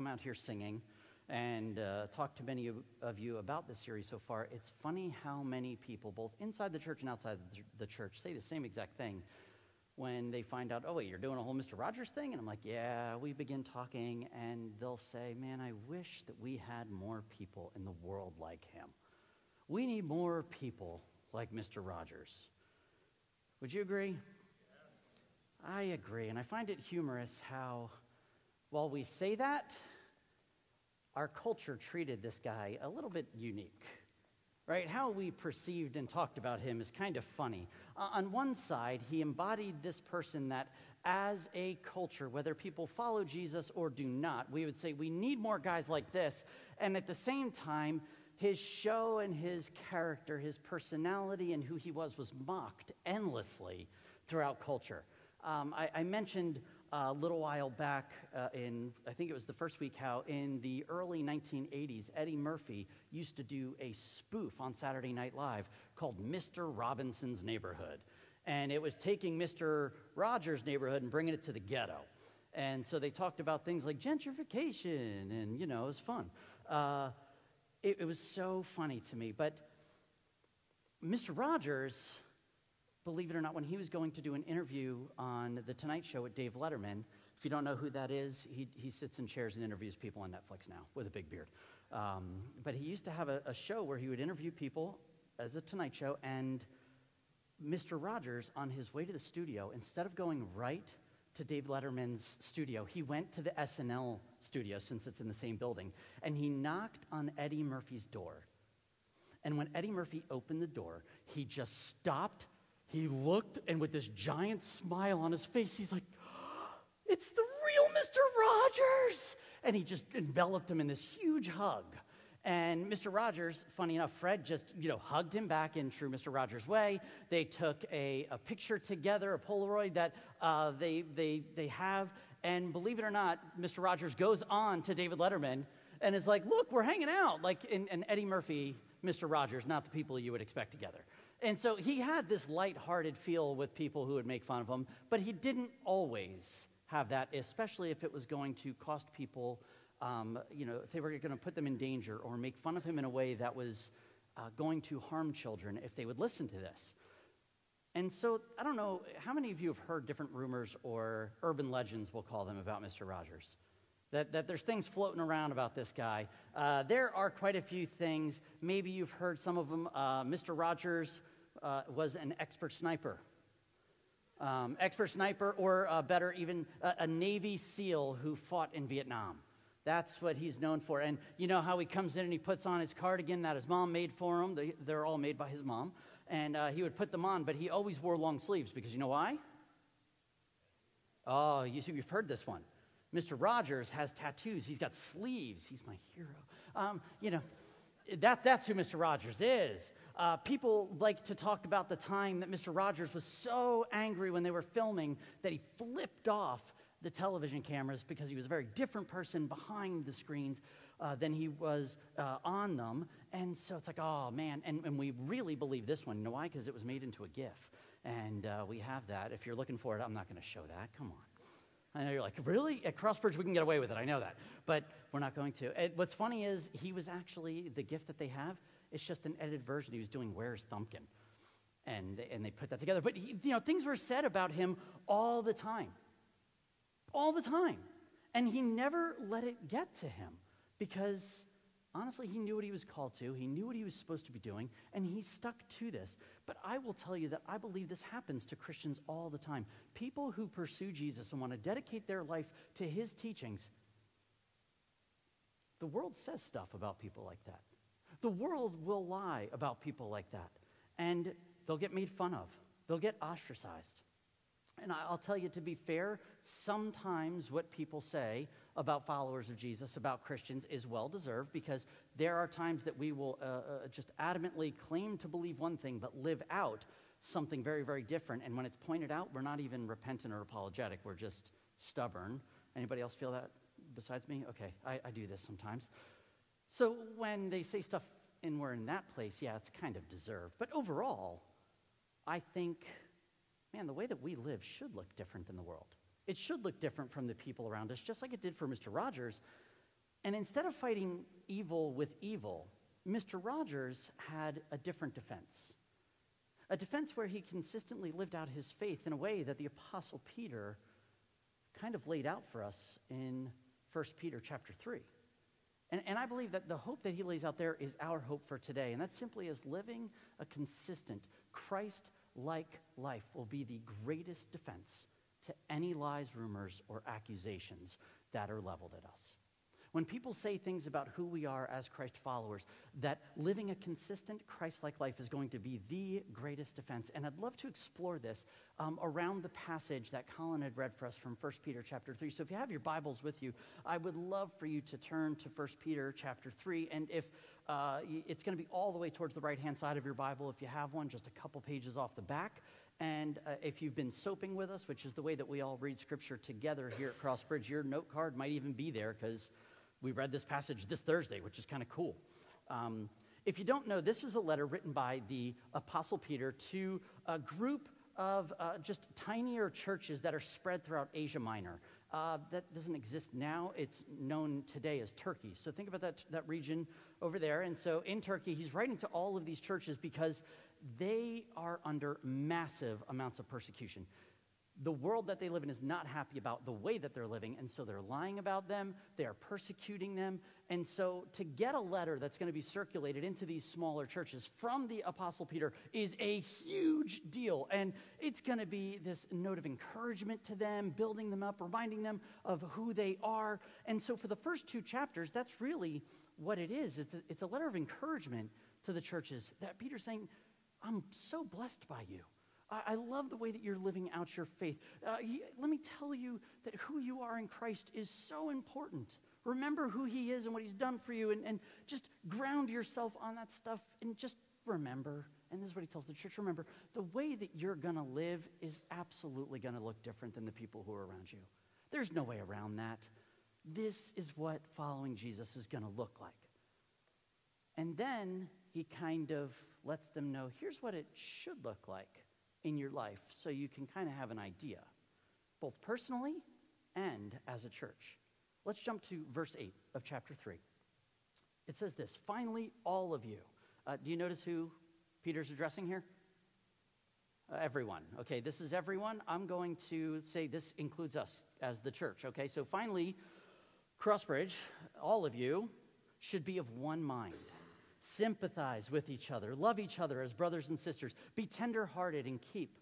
come out here singing and uh, talked to many of, of you about this series so far, it's funny how many people, both inside the church and outside the church, say the same exact thing when they find out, oh, wait, you're doing a whole Mr. Rogers thing? And I'm like, yeah, we begin talking, and they'll say, man, I wish that we had more people in the world like him. We need more people like Mr. Rogers. Would you agree? I agree. And I find it humorous how, while we say that, our culture treated this guy a little bit unique right? How we perceived and talked about him is kind of funny. Uh, on one side, he embodied this person that, as a culture, whether people follow Jesus or do not, we would say we need more guys like this. And at the same time, his show and his character, his personality, and who he was was mocked endlessly throughout culture. Um, I, I mentioned a little while back uh, in, I think it was the first week, how in the early 1980s, Eddie Murphy used to do a spoof on Saturday Night Live called Mr. Robinson's Neighborhood. And it was taking Mr. Rogers' neighborhood and bringing it to the ghetto. And so they talked about things like gentrification, and, you know, it was fun. Uh, it, it was so funny to me. But Mr. Rogers believe it or not, when he was going to do an interview on The Tonight Show with Dave Letterman, if you don't know who that is, he, he sits in chairs and interviews people on Netflix now with a big beard. Um, but he used to have a, a show where he would interview people as a Tonight Show, and Mr. Rogers, on his way to the studio, instead of going right to Dave Letterman's studio, he went to the SNL studio since it's in the same building, and he knocked on Eddie Murphy's door. And when Eddie Murphy opened the door, he just stopped he looked, and with this giant smile on his face, he's like, It's the real Mr. Rogers! And he just enveloped him in this huge hug. And Mr. Rogers, funny enough, Fred just, you know, hugged him back in true Mr. Rogers way. They took a, a picture together, a Polaroid that uh, they, they, they have. And believe it or not, Mr. Rogers goes on to David Letterman and is like, look, we're hanging out. Like, and Eddie Murphy, Mr. Rogers, not the people you would expect together. And so he had this light-hearted feel with people who would make fun of him, but he didn't always have that, especially if it was going to cost people, um, you know, if they were going to put them in danger or make fun of him in a way that was uh, going to harm children if they would listen to this. And so I don't know, how many of you have heard different rumors or urban legends, we'll call them, about Mr. Rogers? that, that there's things floating around about this guy. Uh, there are quite a few things. Maybe you've heard some of them. Uh, Mr. Rogers uh, was an expert sniper. Um, expert sniper, or uh, better, even a, a Navy SEAL who fought in Vietnam. That's what he's known for. And you know how he comes in and he puts on his cardigan that his mom made for him? They, are all made by his mom. And uh, he would put them on, but he always wore long sleeves because you know why? Oh, you see, you've heard this one. Mr. Rogers has tattoos. He's got sleeves. He's my hero. Um, you know, that, that's who Mr. Rogers is. Uh, people like to talk about the time that Mr. Rogers was so angry when they were filming that he flipped off the television cameras because he was a very different person behind the screens uh, than he was uh, on them. And so it's like, oh man. And, and we really believe this one. You know why? Because it was made into a GIF. And uh, we have that. If you're looking for it, I'm not going to show that. Come on. I know you're like, really? At Crossbridge, we can get away with it. I know that. But we're not going to. And what's funny is he was actually, the GIF that they have, it's just an edited version. He was doing Where's Thumbkin? And, and they put that together. But, he, you know, things were said about him all the time. All the time. And he never let it get to him because honestly, he knew what he was called to, he knew what he was supposed to be doing, and he stuck to this. But I will tell you that I believe this happens to Christians all the time. People who pursue Jesus and want to dedicate their life to his teachings, the world says stuff about people like that. The world will lie about people like that, and they'll get made fun of, they'll get ostracized. And I'll tell you, to be fair, sometimes what people say about followers of Jesus, about Christians, is well deserved because there are times that we will uh, uh, just adamantly claim to believe one thing but live out something very, very different. And when it's pointed out, we're not even repentant or apologetic, we're just stubborn. Anybody else feel that besides me? Okay, I, I do this sometimes. So when they say stuff and we're in that place, yeah, it's kind of deserved. But overall, I think, man, the way that we live should look different than the world. It should look different from the people around us, just like it did for Mr. Rogers. And instead of fighting evil with evil, Mr. Rogers had a different defense. A defense where he consistently lived out his faith in a way that the Apostle Peter kind of laid out for us in 1 Peter chapter 3. And, and I believe that the hope that he lays out there is our hope for today. And that simply is living a consistent, Christ like life will be the greatest defense to any lies, rumors, or accusations that are leveled at us. When people say things about who we are as Christ followers, that living a consistent Christ like life is going to be the greatest defense. And I'd love to explore this um, around the passage that Colin had read for us from 1 Peter chapter 3. So if you have your Bibles with you, I would love for you to turn to 1 Peter chapter 3. And if uh, it's going to be all the way towards the right hand side of your Bible, if you have one, just a couple pages off the back. And uh, if you've been soaping with us, which is the way that we all read scripture together here at Crossbridge, your note card might even be there because we read this passage this Thursday, which is kind of cool. Um, if you don't know, this is a letter written by the Apostle Peter to a group of uh, just tinier churches that are spread throughout Asia Minor. Uh, that doesn't exist now. It's known today as Turkey. So think about that, that region over there. And so in Turkey, he's writing to all of these churches because they are under massive amounts of persecution the world that they live in is not happy about the way that they're living, and so they're lying about them, they are persecuting them. And so, to get a letter that's going to be circulated into these smaller churches from the Apostle Peter is a huge deal. And it's going to be this note of encouragement to them, building them up, reminding them of who they are. And so, for the first two chapters, that's really what it is it's a, it's a letter of encouragement to the churches that Peter's saying, I'm so blessed by you. I, love the way that you're living out your faith. Uh, he, let me tell you that who you are in Christ is so important. Remember who He is and what He's done for you, and, and just ground yourself on that stuff and just remember. And this is what He tells the church remember, the way that you're going to live is absolutely going to look different than the people who are around you. There's no way around that. This is what following Jesus is going to look like. And then he kind of lets them know here's what it should look like in your life so you can kind of have an idea, both personally and as a church. Let's jump to verse 8 of chapter 3. It says this Finally, all of you. Uh, do you notice who Peter's addressing here? Uh, everyone. Okay, this is everyone. I'm going to say this includes us as the church. Okay, so finally, Crossbridge, all of you should be of one mind sympathize with each other, love each other as brothers and sisters, be tenderhearted, and keep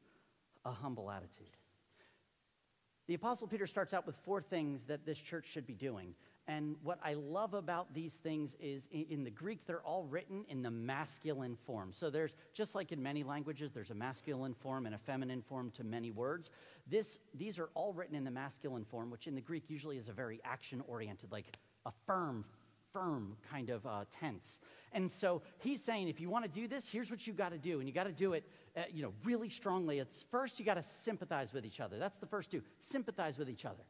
a humble attitude. The Apostle Peter starts out with four things that this church should be doing. And what I love about these things is in the Greek, they're all written in the masculine form. So there's, just like in many languages, there's a masculine form and a feminine form to many words. This, these are all written in the masculine form, which in the Greek usually is a very action oriented, like a firm, firm kind of uh, tense. And so he's saying, if you want to do this, here's what you got to do. And you got to do it, uh, you know, really strongly. It's first, you got to sympathize with each other. That's the first two. Sympathize with each other.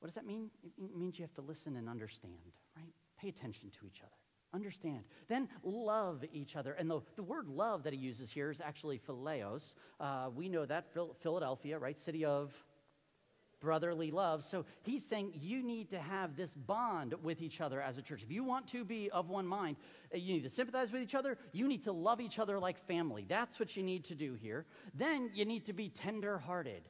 What does that mean? It means you have to listen and understand, right? Pay attention to each other. Understand. Then love each other. And the, the word love that he uses here is actually phileos. Uh, we know that. Philadelphia, right? City of brotherly love. So he's saying you need to have this bond with each other as a church. If you want to be of one mind, uh, you need to sympathize with each other. You need to love each other like family. That's what you need to do here. Then you need to be tender hearted.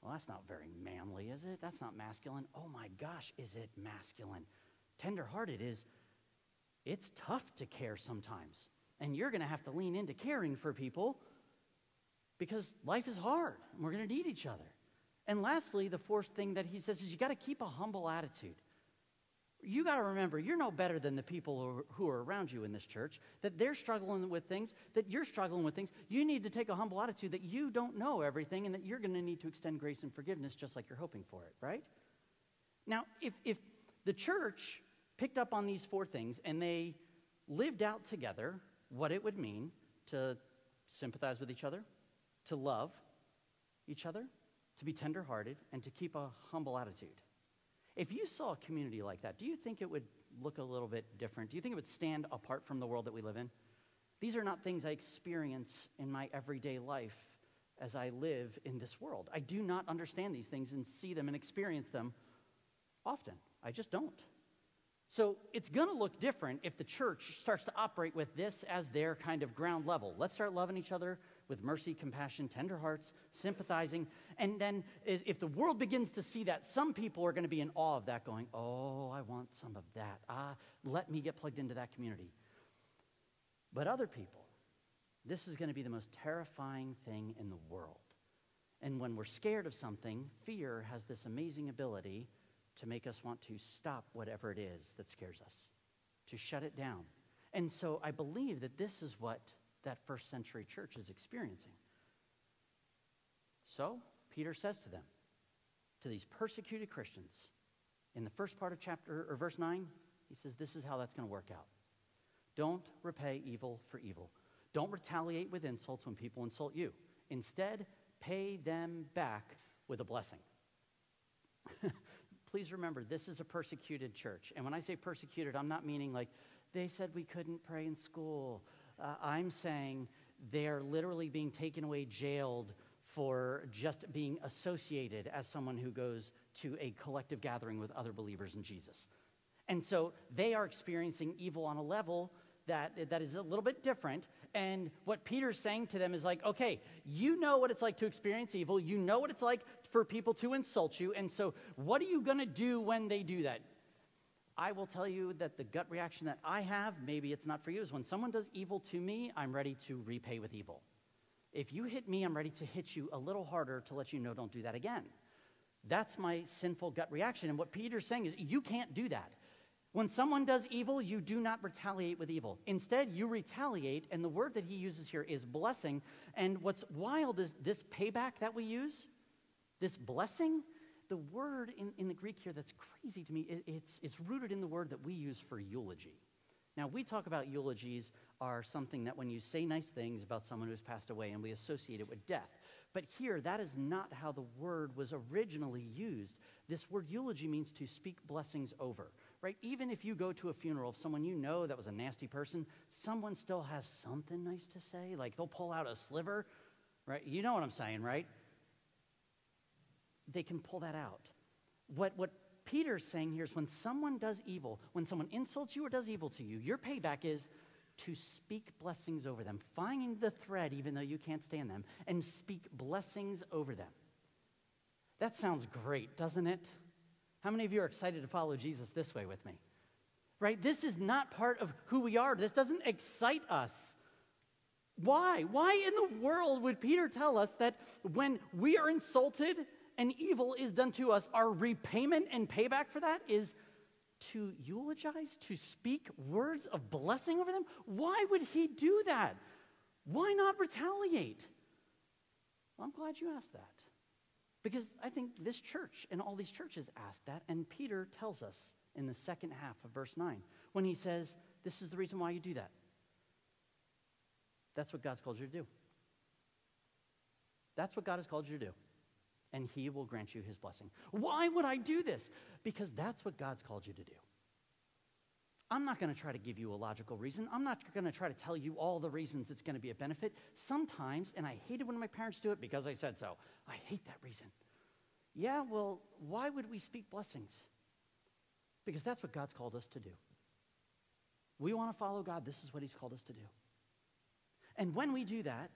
Well, that's not very manly, is it? That's not masculine. Oh my gosh, is it masculine? Tender hearted is, it's tough to care sometimes. And you're going to have to lean into caring for people because life is hard and we're going to need each other. And lastly, the fourth thing that he says is you got to keep a humble attitude. You got to remember, you're no better than the people who are around you in this church, that they're struggling with things, that you're struggling with things. You need to take a humble attitude that you don't know everything and that you're going to need to extend grace and forgiveness just like you're hoping for it, right? Now, if, if the church picked up on these four things and they lived out together what it would mean to sympathize with each other, to love each other, to be tenderhearted, and to keep a humble attitude. If you saw a community like that, do you think it would look a little bit different? Do you think it would stand apart from the world that we live in? These are not things I experience in my everyday life as I live in this world. I do not understand these things and see them and experience them often. I just don't. So it's going to look different if the church starts to operate with this as their kind of ground level. Let's start loving each other with mercy, compassion, tender hearts, sympathizing. And then if the world begins to see that, some people are going to be in awe of that, going, Oh, I want some of that. Ah, let me get plugged into that community. But other people, this is going to be the most terrifying thing in the world. And when we're scared of something, fear has this amazing ability to make us want to stop whatever it is that scares us, to shut it down. And so I believe that this is what that first century church is experiencing. So Peter says to them, to these persecuted Christians, in the first part of chapter or verse 9, he says, This is how that's going to work out. Don't repay evil for evil. Don't retaliate with insults when people insult you. Instead, pay them back with a blessing. please remember this is a persecuted church. And when I say persecuted, I'm not meaning like they said we couldn't pray in school. Uh, I'm saying they're literally being taken away, jailed for just being associated as someone who goes to a collective gathering with other believers in Jesus. And so they are experiencing evil on a level that, that is a little bit different. And what Peter's saying to them is like, okay, you know what it's like to experience evil. You know what it's like for people to insult you. And so, what are you going to do when they do that? I will tell you that the gut reaction that I have, maybe it's not for you, is when someone does evil to me, I'm ready to repay with evil. If you hit me, I'm ready to hit you a little harder to let you know don't do that again. That's my sinful gut reaction. And what Peter's saying is, you can't do that. When someone does evil, you do not retaliate with evil. Instead, you retaliate, and the word that he uses here is blessing. And what's wild is this payback that we use, this blessing, the word in, in the Greek here that's crazy to me, it, it's, it's rooted in the word that we use for eulogy. Now, we talk about eulogies are something that when you say nice things about someone who's passed away and we associate it with death. But here, that is not how the word was originally used. This word eulogy means to speak blessings over right? Even if you go to a funeral of someone you know that was a nasty person, someone still has something nice to say. Like they'll pull out a sliver, right? You know what I'm saying, right? They can pull that out. What, what Peter's saying here is when someone does evil, when someone insults you or does evil to you, your payback is to speak blessings over them. Find the thread, even though you can't stand them, and speak blessings over them. That sounds great, doesn't it? How many of you are excited to follow Jesus this way with me? Right? This is not part of who we are. This doesn't excite us. Why? Why in the world would Peter tell us that when we are insulted and evil is done to us, our repayment and payback for that is to eulogize, to speak words of blessing over them? Why would he do that? Why not retaliate? Well, I'm glad you asked that. Because I think this church and all these churches ask that, and Peter tells us in the second half of verse 9 when he says, This is the reason why you do that. That's what God's called you to do. That's what God has called you to do. And he will grant you his blessing. Why would I do this? Because that's what God's called you to do. I'm not going to try to give you a logical reason. I'm not going to try to tell you all the reasons it's going to be a benefit. Sometimes, and I hate it when my parents do it because I said so, I hate that reason. Yeah, well, why would we speak blessings? Because that's what God's called us to do. We want to follow God. This is what He's called us to do. And when we do that,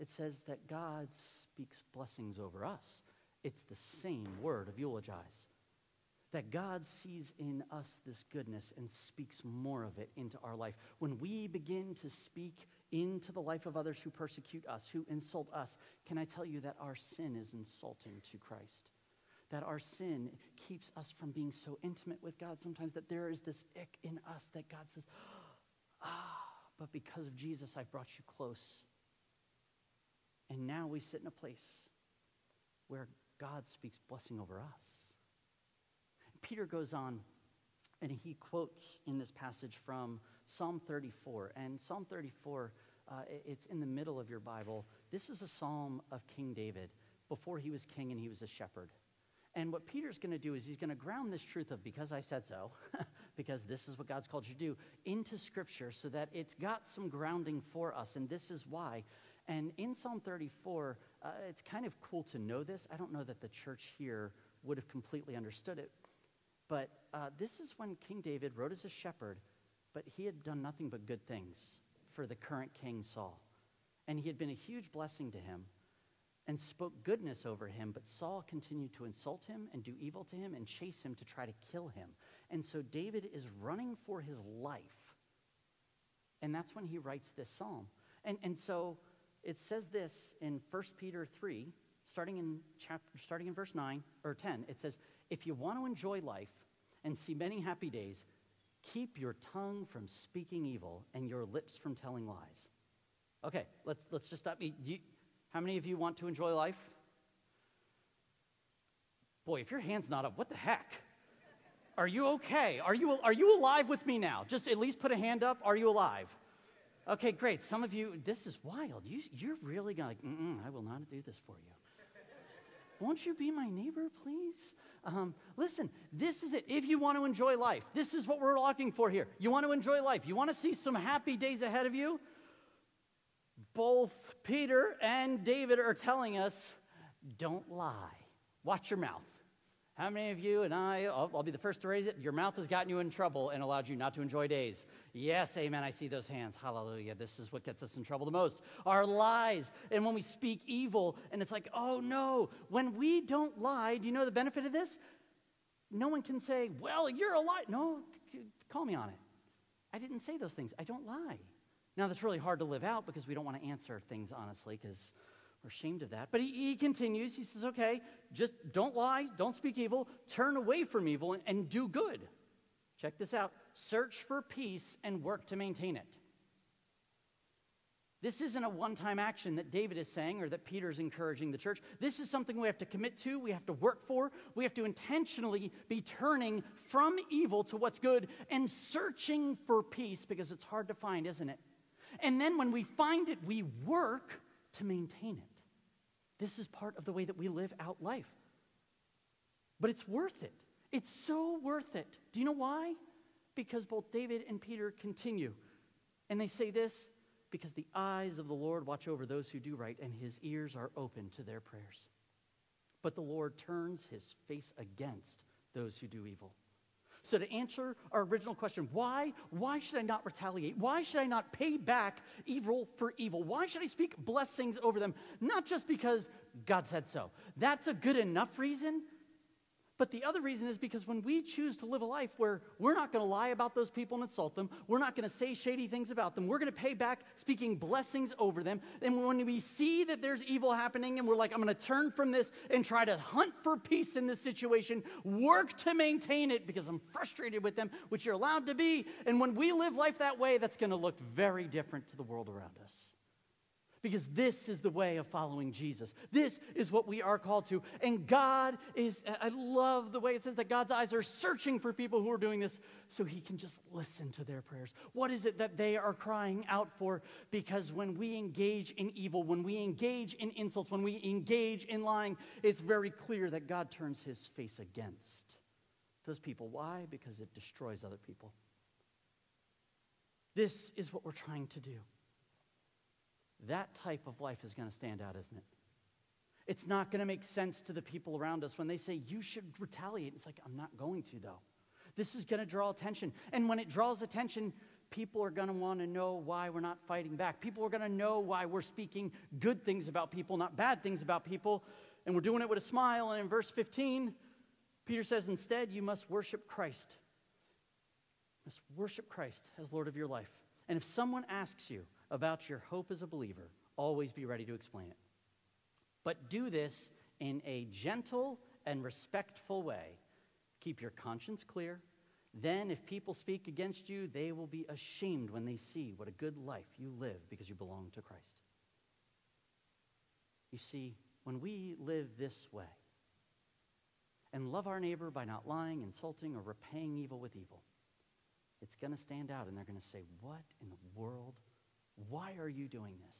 it says that God speaks blessings over us. It's the same word of eulogize that God sees in us this goodness and speaks more of it into our life. When we begin to speak into the life of others who persecute us, who insult us, can I tell you that our sin is insulting to Christ? That our sin keeps us from being so intimate with God sometimes that there is this ick in us that God says, ah, but because of Jesus, I've brought you close. And now we sit in a place where God speaks blessing over us. Peter goes on and he quotes in this passage from Psalm 34. And Psalm 34, uh, it's in the middle of your Bible. This is a psalm of King David before he was king and he was a shepherd. And what Peter's going to do is he's going to ground this truth of because I said so, because this is what God's called you to do, into Scripture so that it's got some grounding for us. And this is why. And in Psalm 34, uh, it's kind of cool to know this. I don't know that the church here would have completely understood it. But uh, this is when King David rode as a shepherd, but he had done nothing but good things for the current king Saul. And he had been a huge blessing to him and spoke goodness over him, but Saul continued to insult him and do evil to him and chase him to try to kill him. And so David is running for his life. And that's when he writes this psalm. And, and so it says this in 1 Peter 3, starting in, chapter, starting in verse 9 or 10. It says, If you want to enjoy life and see many happy days, keep your tongue from speaking evil and your lips from telling lies. Okay, let's, let's just stop. You, how many of you want to enjoy life? Boy, if your hand's not up, what the heck? Are you okay? Are you, are you alive with me now? Just at least put a hand up. Are you alive? Okay, great. Some of you, this is wild. You, you're really going like, I will not do this for you. Won't you be my neighbor, please? Um, listen, this is it. If you want to enjoy life, this is what we're looking for here. You want to enjoy life. You want to see some happy days ahead of you? Both Peter and David are telling us don't lie. Watch your mouth. How many of you and I, I'll, I'll, be the first to raise it, your mouth has gotten you in trouble and allowed you not to enjoy days? Yes, amen. I see those hands. Hallelujah. This is what gets us in trouble the most. Our lies. And when we speak evil, and it's like, oh no. When we don't lie, do you know the benefit of this? No one can say, well, you're a lie. No, call me on it. I didn't say those things. I don't lie. Now, that's really hard to live out because we don't want to answer things honestly because we're ashamed of that. But he, he, continues. He says, okay, just don't lie, don't speak evil, turn away from evil, and, and do good. Check this out search for peace and work to maintain it. This isn't a one time action that David is saying or that Peter is encouraging the church. This is something we have to commit to, we have to work for, we have to intentionally be turning from evil to what's good and searching for peace because it's hard to find, isn't it? And then when we find it, we work to maintain it. This is part of the way that we live out life. But it's worth it. It's so worth it. Do you know why? Because both David and Peter continue. And they say this because the eyes of the Lord watch over those who do right, and his ears are open to their prayers. But the Lord turns his face against those who do evil. So, to answer our original question, why? Why should I not retaliate? Why should I not pay back evil for evil? Why should I speak blessings over them? Not just because God said so. That's a good enough reason. But the other reason is because when we choose to live a life where we're not going to lie about those people and insult them, we're not going to say shady things about them, we're going to pay back speaking blessings over them. And when we see that there's evil happening and we're like, I'm going to turn from this and try to hunt for peace in this situation, work to maintain it because I'm frustrated with them, which you're allowed to be. And when we live life that way, that's going to look very different to the world around us. Because this is the way of following Jesus. This is what we are called to. And God is, I love the way it says that God's eyes are searching for people who are doing this so he can just listen to their prayers. What is it that they are crying out for? Because when we engage in evil, when we engage in insults, when we engage in lying, it's very clear that God turns his face against those people. Why? Because it destroys other people. This is what we're trying to do that type of life is going to stand out, isn't it? It's not going to make sense to the people around us when they say, you should retaliate. It's like, I'm not going to, though. This is going to draw attention. And when it draws attention, people are going to want to know why we're not fighting back. People are going to know why we're speaking good things about people, not bad things about people. And we're doing it with a smile. And in verse 15, Peter says, instead, you must worship Christ. You must worship Christ as Lord of your life. And if someone asks you, about your hope as a believer, always be ready to explain it. But do this in a gentle and respectful way. Keep your conscience clear. Then, if people speak against you, they will be ashamed when they see what a good life you live because you belong to Christ. You see, when we live this way and love our neighbor by not lying, insulting, or repaying evil with evil, it's going to stand out and they're going to say, What in the world why are you doing this?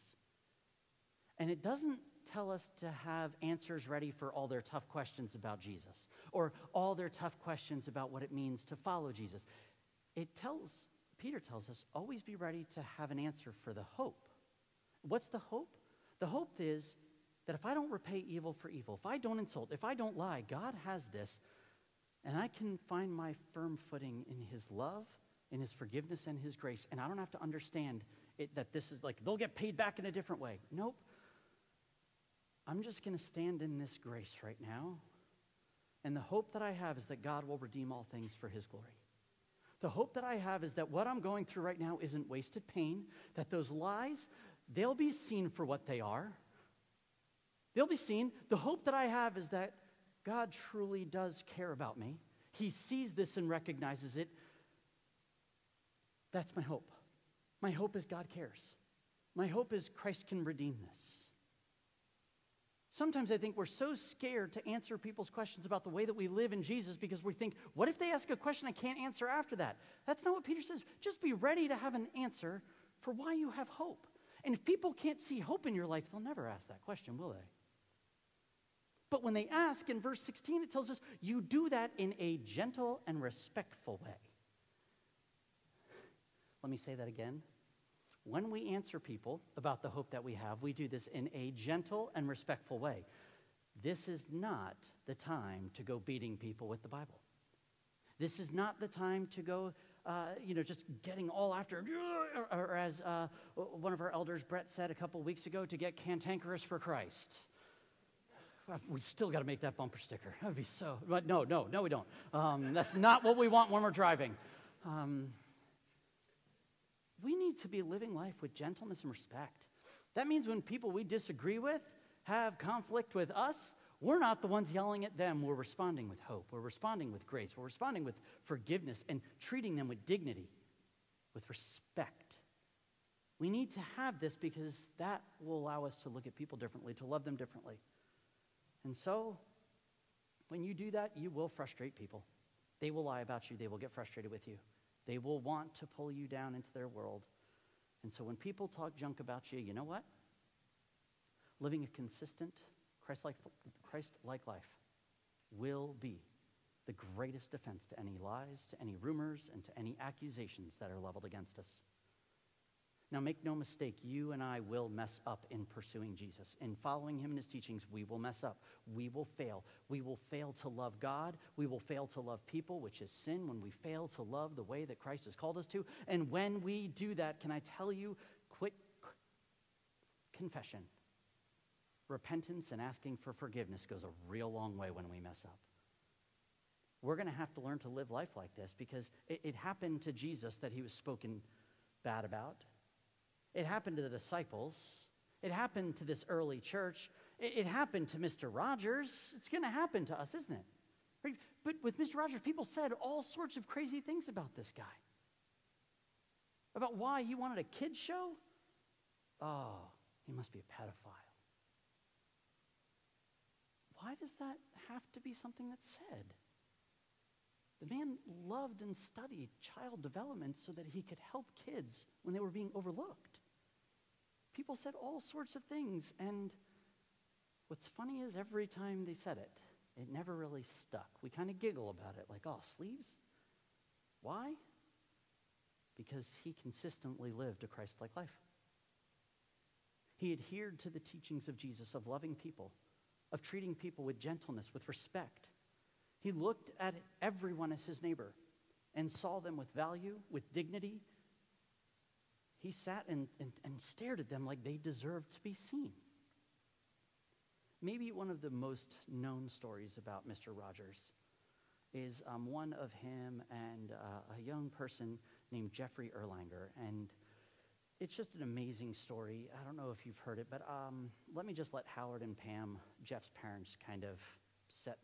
And it doesn't tell us to have answers ready for all their tough questions about Jesus or all their tough questions about what it means to follow Jesus. It tells, Peter tells us, always be ready to have an answer for the hope. What's the hope? The hope is that if I don't repay evil for evil, if I don't insult, if I don't lie, God has this And I can find my firm footing in his love, in his forgiveness, and his grace. And I don't have to understand it, that this is like, they'll get paid back in a different way. Nope. I'm just going to stand in this grace right now. And the hope that I have is that God will redeem all things for his glory. The hope that I have is that what I'm going through right now isn't wasted pain, that those lies, they'll be seen for what they are. They'll be seen. The hope that I have is that God truly does care about me. He sees this and recognizes it. That's my hope. My hope is God cares. My hope is Christ can redeem this. Sometimes I think we're so scared to answer people's questions about the way that we live in Jesus because we think, what if they ask a question I can't answer after that? That's not what Peter says. Just be ready to have an answer for why you have hope. And if people can't see hope in your life, they'll never ask that question, will they? But when they ask in verse 16, it tells us you do that in a gentle and respectful way. Let me say that again. When we answer people about the hope that we have, we do this in a gentle and respectful way. This is not the time to go beating people with the Bible. This is not the time to go, uh, you know, just getting all after, or, or as uh, one of our elders, Brett, said a couple weeks ago, to get cantankerous for Christ. We still got to make that bumper sticker. That would be so. But no, no, no, we don't. Um, that's not what we want when we're driving. Um, we need to be living life with gentleness and respect. That means when people we disagree with have conflict with us, we're not the ones yelling at them. We're responding with hope. We're responding with grace. We're responding with forgiveness and treating them with dignity, with respect. We need to have this because that will allow us to look at people differently, to love them differently. And so, when you do that, you will frustrate people. They will lie about you, they will get frustrated with you. They will want to pull you down into their world. And so when people talk junk about you, you know what? Living a consistent Christ-like, Christ-like life will be the greatest defense to any lies, to any rumors, and to any accusations that are leveled against us. Now, make no mistake, you and I will mess up in pursuing Jesus. In following him and his teachings, we will mess up. We will fail. We will fail to love God. We will fail to love people, which is sin when we fail to love the way that Christ has called us to. And when we do that, can I tell you, quick confession, repentance, and asking for forgiveness goes a real long way when we mess up. We're going to have to learn to live life like this because it, it happened to Jesus that he was spoken bad about. It happened to the disciples. It happened to this early church. It, it happened to Mr. Rogers. It's going to happen to us, isn't it? Right? But with Mr. Rogers, people said all sorts of crazy things about this guy. About why he wanted a kid show. Oh, he must be a pedophile. Why does that have to be something that's said? The man loved and studied child development so that he could help kids when they were being overlooked. People said all sorts of things, and what's funny is every time they said it, it never really stuck. We kind of giggle about it, like, oh, sleeves? Why? Because he consistently lived a Christ like life. He adhered to the teachings of Jesus of loving people, of treating people with gentleness, with respect. He looked at everyone as his neighbor and saw them with value, with dignity, he sat and, and, and stared at them like they deserved to be seen. Maybe one of the most known stories about Mr. Rogers is um, one of him and uh, a young person named Jeffrey Erlanger. And it's just an amazing story. I don't know if you've heard it, but um, let me just let Howard and Pam, Jeff's parents, kind of set.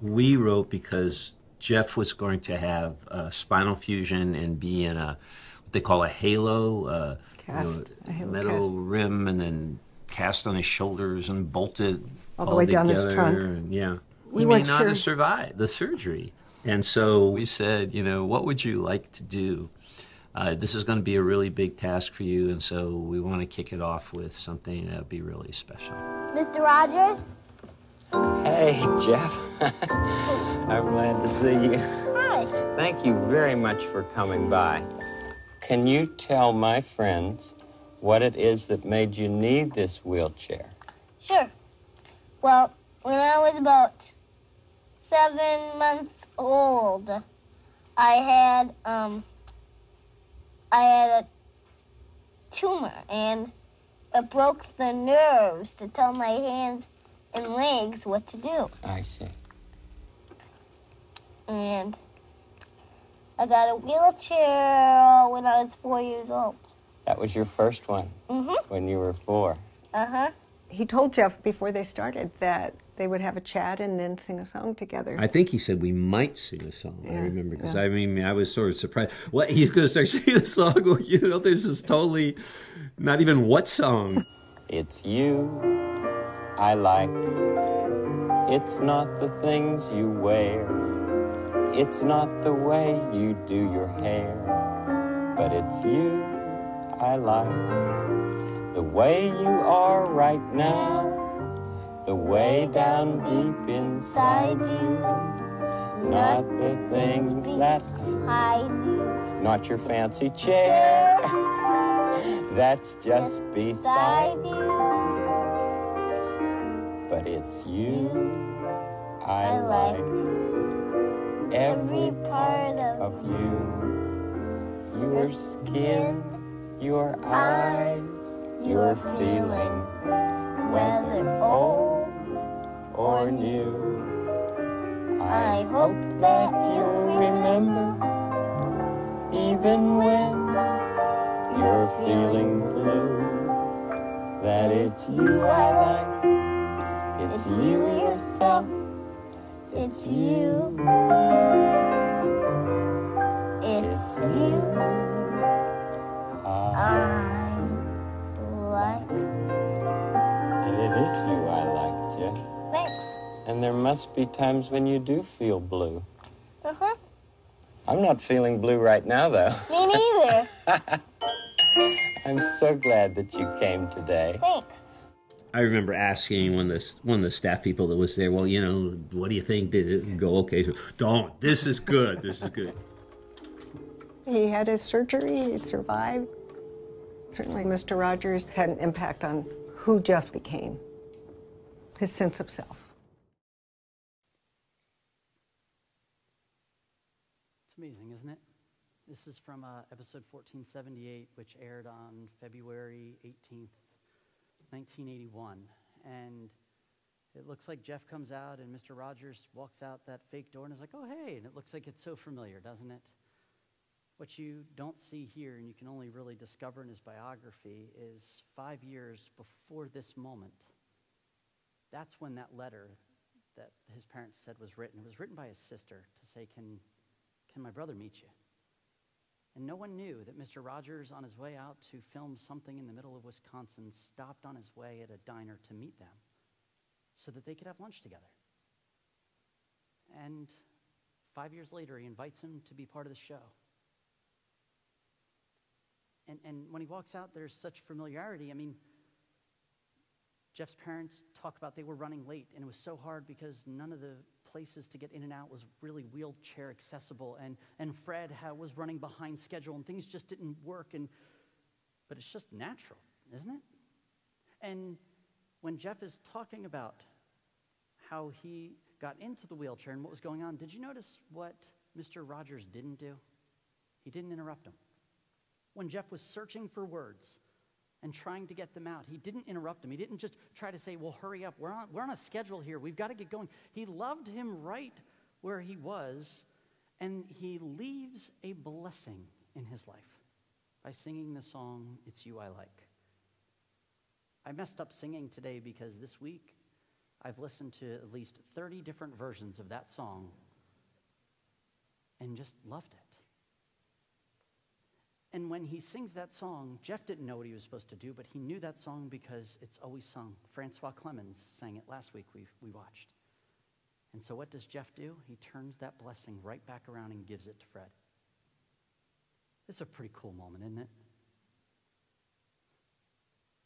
We wrote because Jeff was going to have a spinal fusion and be in a what they call a halo, uh, cast, you know, halo metal cast. rim, and then cast on his shoulders and bolted all the way down his trunk. And, yeah, We he may weren't not sure. have survived the surgery, and so we said, you know, what would you like to do? Uh, this is going to be a really big task for you, and so we want to kick it off with something that would be really special. Mr. Rogers? Hey, Jeff. I'm glad to see you. Hi. Thank you very much for coming by. Can you tell my friends what it is that made you need this wheelchair? Sure. Well, when I was about seven months old, I had um, I had a tumor and it broke the nerves to tell my hands and legs what to do. I see. And I got a wheelchair when I was four years old. That was your first one Mm-hmm. when you were four. Uh huh. He told Jeff before they started that they would have a chat and then sing a song together. I think he said we might sing a song. I remember because yeah. I mean I was sort of surprised. What he's going to start singing a song? Well, you know, this is totally not even what song. It's you I like. It's not the things you wear. It's not the way you do your hair. But it's you I like. The way you are right now. The way down deep inside you. Not the things that I do. not your fancy chair. That's just beside you. But it's you I like. Every part of, you. Your skin, your eyes, your feelings, whether old or new. I hope that you'll remember, even when you're feeling blue, that it's you I like. It's you yourself. It's you. It's you. I like. And it is you I liked, Jeff. Thanks. And there must be times when you do feel blue. Uh huh. I'm not feeling blue right now, though. Me neither. I'm so glad that you came today. Thanks. I remember asking one of the one of the staff people that was there. Well, you know, what do you think? Did it go okay? So, Don't. This is good. This is good. He had his surgery, he survived. Certainly, Mr. Rogers had an impact on who Jeff became, his sense of self. It's amazing, isn't it? This is from uh, episode 1478, which aired on February 18th, 1981. And it looks like Jeff comes out and Mr. Rogers walks out that fake door and is like, oh, hey. And it looks like it's so familiar, doesn't it? What you don't see here, and you can only really discover in his biography, is five years before this moment. That's when that letter that his parents said was written. It was written by his sister to say, Can, can my brother meet you? And no one knew that Mr. Rogers, on his way out to film something in the middle of Wisconsin, stopped on his way at a diner to meet them so that they could have lunch together. And five years later, he invites him to be part of the show. And, and when he walks out, there's such familiarity. I mean, Jeff's parents talk about they were running late, and it was so hard because none of the places to get in and out was really wheelchair accessible, and, and Fred was running behind schedule, and things just didn't work. And, but it's just natural, isn't it? And when Jeff is talking about how he got into the wheelchair and what was going on, did you notice what Mr. Rogers didn't do? He didn't interrupt him. When Jeff was searching for words, and trying to get them out. He didn't interrupt them. He didn't just try to say, Well, hurry up. We're on, we're on a schedule here. We've got to get going. He loved him right where he was, and he leaves a blessing in his life by singing the song, It's You I Like. I messed up singing today because this week I've listened to at least 30 different versions of that song and just loved it. And when he sings that song, Jeff didn't know what he was supposed to do, but he knew that song because it's always sung. Francois Clemmons sang it last week, we, we watched. And so what does Jeff do? He turns that blessing right back around and gives it to Fred. It's a pretty cool moment, isn't it?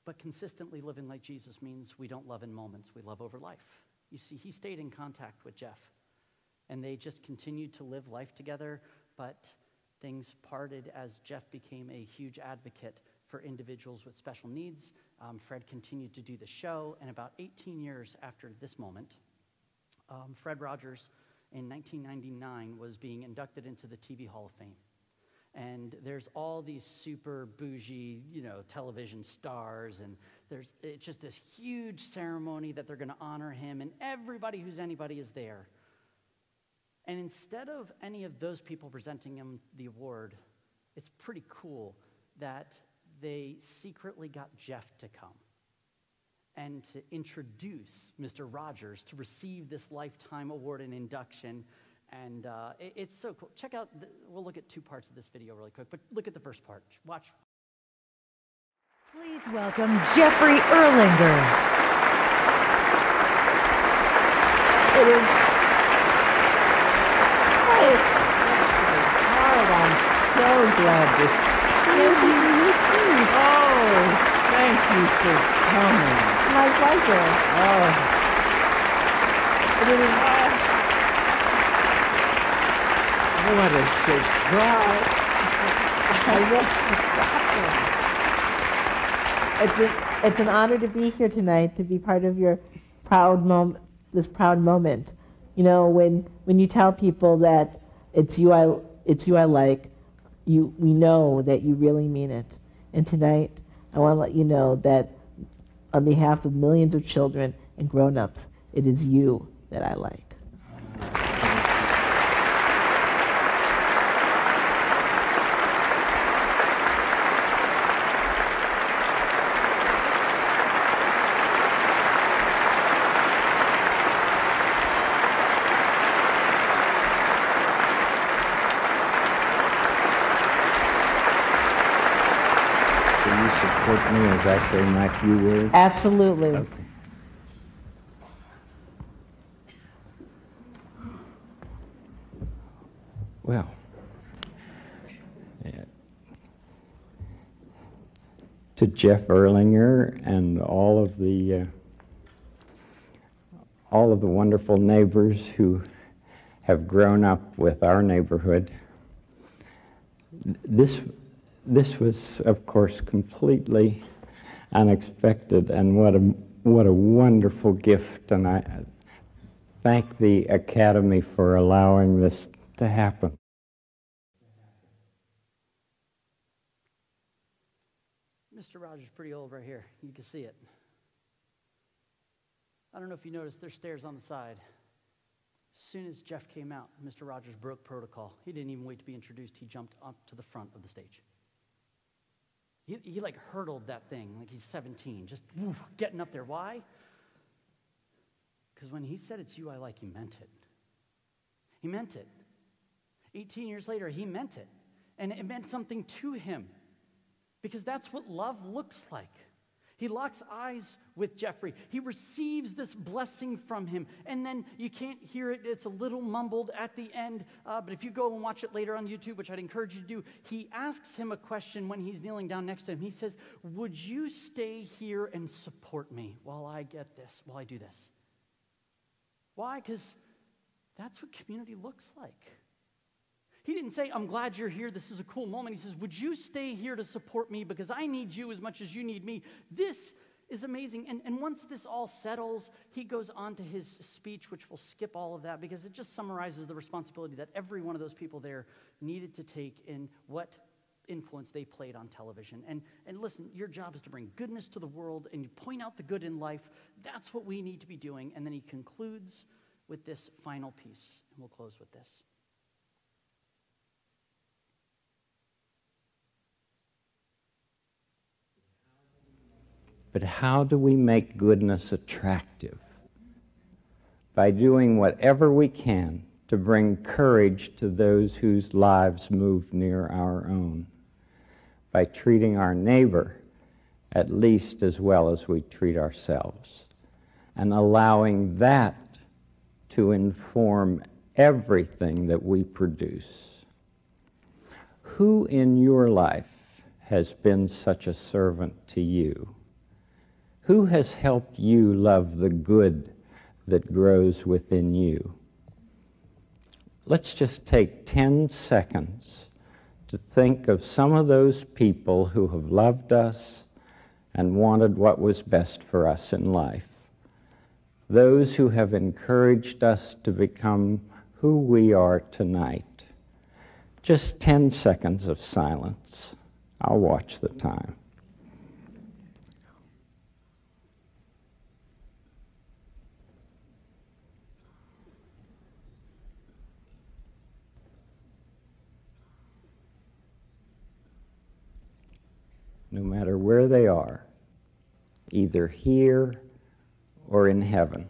But consistently living like Jesus means we don't love in moments, we love over life. You see, he stayed in contact with Jeff, and they just continued to live life together, but things parted as Jeff became a huge advocate for individuals with special needs. Um, Fred continued to do the show, and about 18 years after this moment, um, Fred Rogers in 1999 was being inducted into the TV Hall of Fame. And there's all these super bougie, you know, television stars, and there's it's just this huge ceremony that they're going to honor him, and everybody who's anybody is there. And instead of any of those people presenting him the award, it's pretty cool that they secretly got Jeff to come and to introduce Mr. Rogers to receive this lifetime award and induction. And uh, it, it's so cool. Check out, the, we'll look at two parts of this video really quick, but look at the first part. Watch. Please welcome Jeffrey Erlanger. It is. Oh, I'm so glad to see you. Oh, thank you for coming. My pleasure. Oh. It is. What a surprise. It's, a, it's an honor to be here tonight, to be part of your proud moment, this proud moment. You know, when, when you tell people that it's you I, it's you I like, you, we know that you really mean it. And tonight, I want to let you know that on behalf of millions of children and grown ups, it is you that I like. support me as I say my few words? Absolutely. Okay. Well, to Jeff Erlanger and all of the uh, all of the wonderful neighbors who have grown up with our neighborhood. This this was, of course, completely unexpected, and what a what a wonderful gift! And I thank the Academy for allowing this to happen. Mr. Rogers pretty old right here. You can see it. I don't know if you noticed, there's stairs on the side. As soon as Jeff came out, Mr. Rogers broke protocol. He didn't even wait to be introduced. He jumped up to the front of the stage. He, he like hurdled that thing like he's 17, just getting up there. Why? Because when he said it's you I like, he meant it. He meant it. 18 years later, he meant it. And it meant something to him because that's what love looks like. He locks eyes with Jeffrey. He receives this blessing from him. And then you can't hear it, it's a little mumbled at the end. Uh, but if you go and watch it later on YouTube, which I'd encourage you to do, he asks him a question when he's kneeling down next to him. He says, Would you stay here and support me while I get this, while I do this? Why? Because that's what community looks like. He didn't say, I'm glad you're here. This is a cool moment. He says, Would you stay here to support me because I need you as much as you need me? This is amazing. And, and once this all settles, he goes on to his speech, which we'll skip all of that because it just summarizes the responsibility that every one of those people there needed to take in what influence they played on television. And, and listen, your job is to bring goodness to the world and you point out the good in life. That's what we need to be doing. And then he concludes with this final piece. And we'll close with this. But how do we make goodness attractive? By doing whatever we can to bring courage to those whose lives move near our own. By treating our neighbor at least as well as we treat ourselves. And allowing that to inform everything that we produce. Who in your life has been such a servant to you? Who has helped you love the good that grows within you? Let's just take 10 seconds to think of some of those people who have loved us and wanted what was best for us in life. Those who have encouraged us to become who we are tonight. Just 10 seconds of silence. I'll watch the time. No matter where they are, either here or in heaven.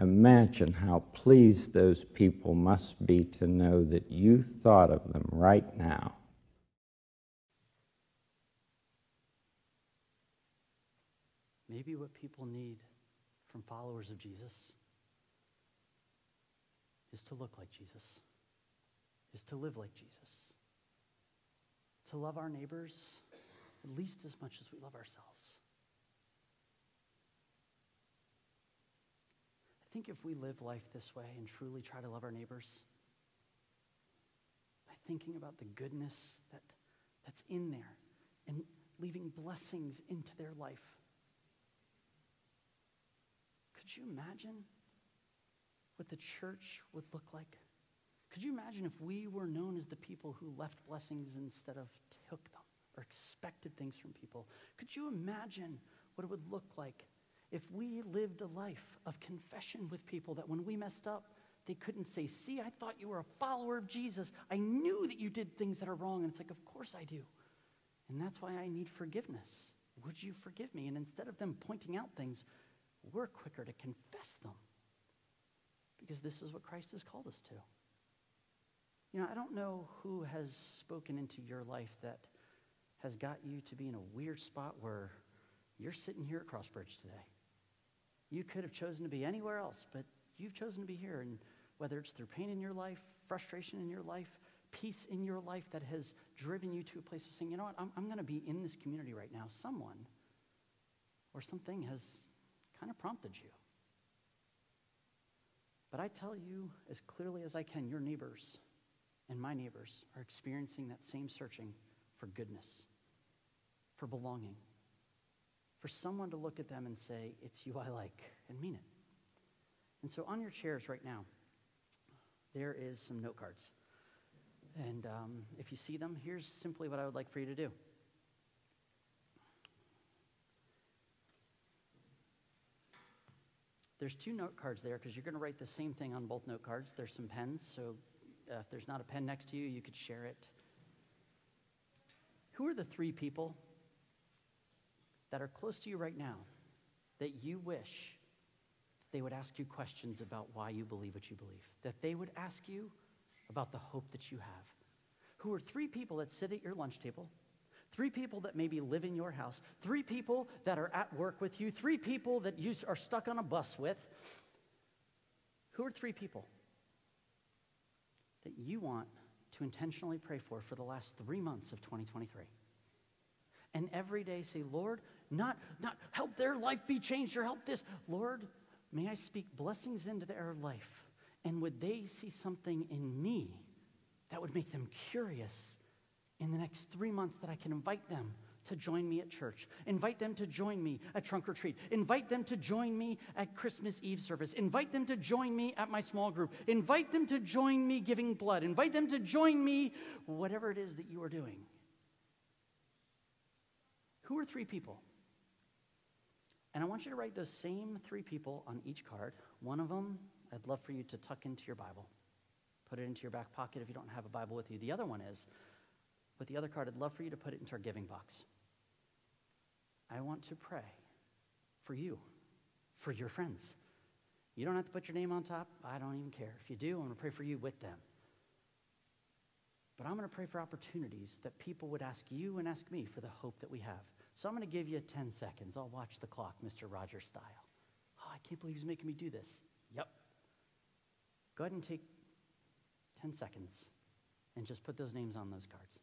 Imagine how pleased those people must be to know that you thought of them right now. Maybe what people need from followers of Jesus is to look like Jesus, is to live like Jesus, to love our neighbors at least as much as we love ourselves. I think if we live life this way and truly try to love our neighbors, by thinking about the goodness that, that's in there and leaving blessings into their life, could you imagine what the church would look like? Could you imagine if we were known as the people who left blessings instead of took them or expected things from people? Could you imagine what it would look like if we lived a life of confession with people that when we messed up, they couldn't say, See, I thought you were a follower of Jesus. I knew that you did things that are wrong. And it's like, Of course I do. And that's why I need forgiveness. Would you forgive me? And instead of them pointing out things, we're quicker to confess them because this is what Christ has called us to. You know, I don't know who has spoken into your life that has got you to be in a weird spot where you're sitting here at Crossbridge today. You could have chosen to be anywhere else, but you've chosen to be here. And whether it's through pain in your life, frustration in your life, peace in your life that has driven you to a place of saying, you know what, I'm, I'm going to be in this community right now. Someone or something has kind of prompted you. But I tell you as clearly as I can, your neighbors and my neighbors are experiencing that same searching for goodness, for belonging, for someone to look at them and say, It's you I like, and mean it. And so on your chairs right now, there is some note cards. And um, if you see them, here's simply what I would like for you to do. There's two note cards there because you're going to write the same thing on both note cards. There's some pens, so uh, if there's not a pen next to you, you could share it. Who are the three people that are close to you right now that you wish they would ask you questions about why you believe what you believe? That they would ask you about the hope that you have? Who are three people that sit at your lunch table Three people that maybe live in your house, three people that are at work with you, three people that you are stuck on a bus with. Who are three people that you want to intentionally pray for for the last three months of 2023? And every day say, Lord, not, not help their life be changed or help this. Lord, may I speak blessings into their life. And would they see something in me that would make them curious in the next three months that I can invite them to join me at church, invite them to join me at trunk or treat, invite them to join me at Christmas Eve service, invite them to join me at my small group, invite them to join me giving blood, invite them to join me, whatever it is that you are doing. Who are three people? And I want you to write those same three people on each card. One of them, I'd love for you to tuck into your Bible. Put it into your back pocket if you don't have a Bible with you. The other one is, but the other card, I'd love for you to put it into our giving box. I want to pray for you, for your friends. You don't have to put your name on top. I don't even care. If you do, I'm going to pray for you with them. But I'm going to pray for opportunities that people would ask you and ask me for the hope that we have. So I'm going to give you 10 seconds. I'll watch the clock, Mr. Rogers style. Oh, I can't believe he's making me do this. Yep. Go ahead and take 10 seconds and just put those names on those cards.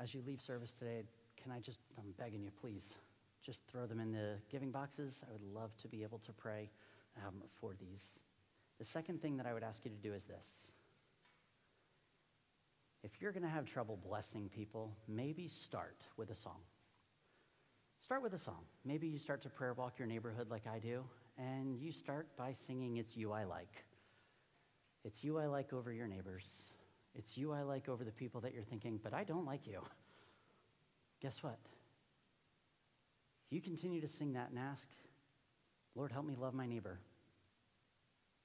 As you leave service today, can I just, I'm begging you, please, just throw them in the giving boxes. I would love to be able to pray um, for these. The second thing that I would ask you to do is this. If you're going to have trouble blessing people, maybe start with a song. Start with a song. Maybe you start to prayer walk your neighborhood like I do, and you start by singing It's You I Like. It's you I like over your neighbors. It's you I like over the people that you're thinking, but I don't like you. Guess what? You continue to sing that and ask, Lord, help me love my neighbor.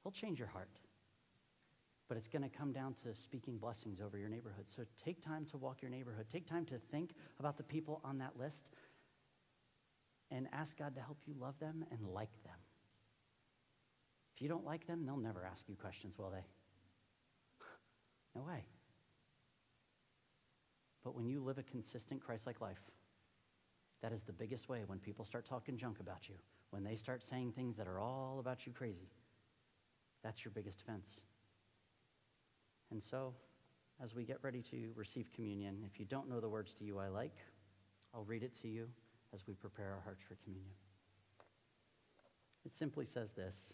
He'll change your heart. But it's going to come down to speaking blessings over your neighborhood. So take time to walk your neighborhood. Take time to think about the people on that list and ask God to help you love them and like them. If you don't like them, they'll never ask you questions, will they? No way. But when you live a consistent Christ like life, that is the biggest way when people start talking junk about you, when they start saying things that are all about you crazy. That's your biggest offense. And so, as we get ready to receive communion, if you don't know the words to you I like, I'll read it to you as we prepare our hearts for communion. It simply says this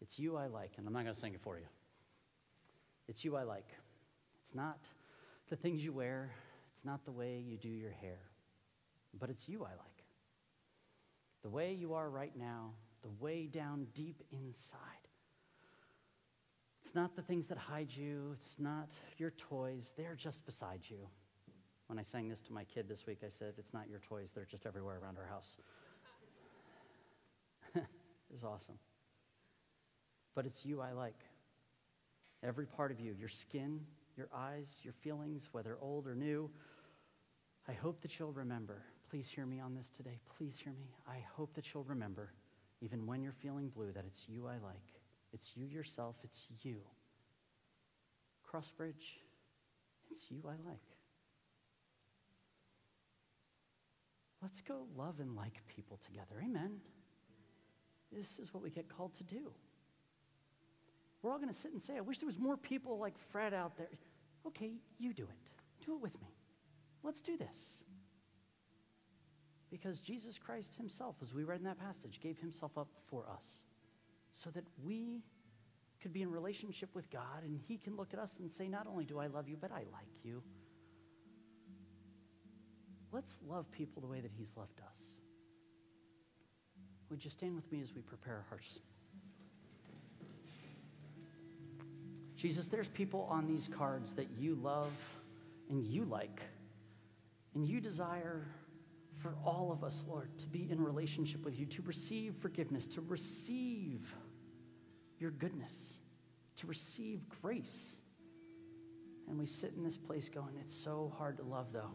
It's you I like, and I'm not going to sing it for you. It's you I like. It's not the things you wear, it's not the way you do your hair, but it's you I like. The way you are right now, the way down deep inside. It's not the things that hide you, it's not your toys, they're just beside you. When I sang this to my kid this week, I said, It's not your toys, they're just everywhere around our house. it was awesome. But it's you I like. Every part of you, your skin, your eyes, your feelings, whether old or new. I hope that you'll remember. Please hear me on this today. Please hear me. I hope that you'll remember, even when you're feeling blue, that it's you I like. It's you yourself. It's you. Crossbridge, it's you I like. Let's go love and like people together. Amen. This is what we get called to do. We're all going to sit and say, I wish there was more people like Fred out there. Okay, you do it. Do it with me. Let's do this. Because Jesus Christ himself, as we read in that passage, gave himself up for us so that we could be in relationship with God and he can look at us and say, Not only do I love you, but I like you. Let's love people the way that he's loved us. Would you stand with me as we prepare our hearts? Jesus, there's people on these cards that you love and you like, and you desire for all of us, Lord, to be in relationship with you, to receive forgiveness, to receive your goodness, to receive grace. And we sit in this place going, it's so hard to love, though.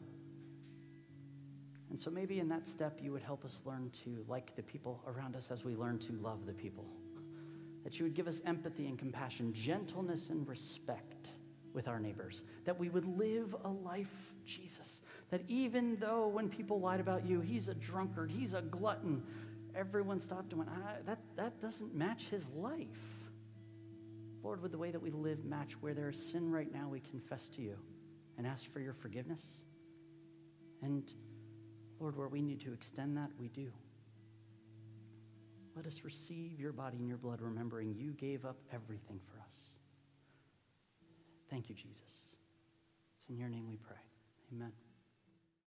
And so maybe in that step, you would help us learn to like the people around us as we learn to love the people that you would give us empathy and compassion, gentleness and respect with our neighbors, that we would live a life, Jesus, that even though when people lied about you, he's a drunkard, he's a glutton, everyone stopped and went, that, that doesn't match his life. Lord, would the way that we live match where there is sin right now, we confess to you and ask for your forgiveness? And Lord, where we need to extend that, we do. Let us receive your body and your blood, remembering you gave up everything for us. Thank you, Jesus. It's in your name we pray. Amen.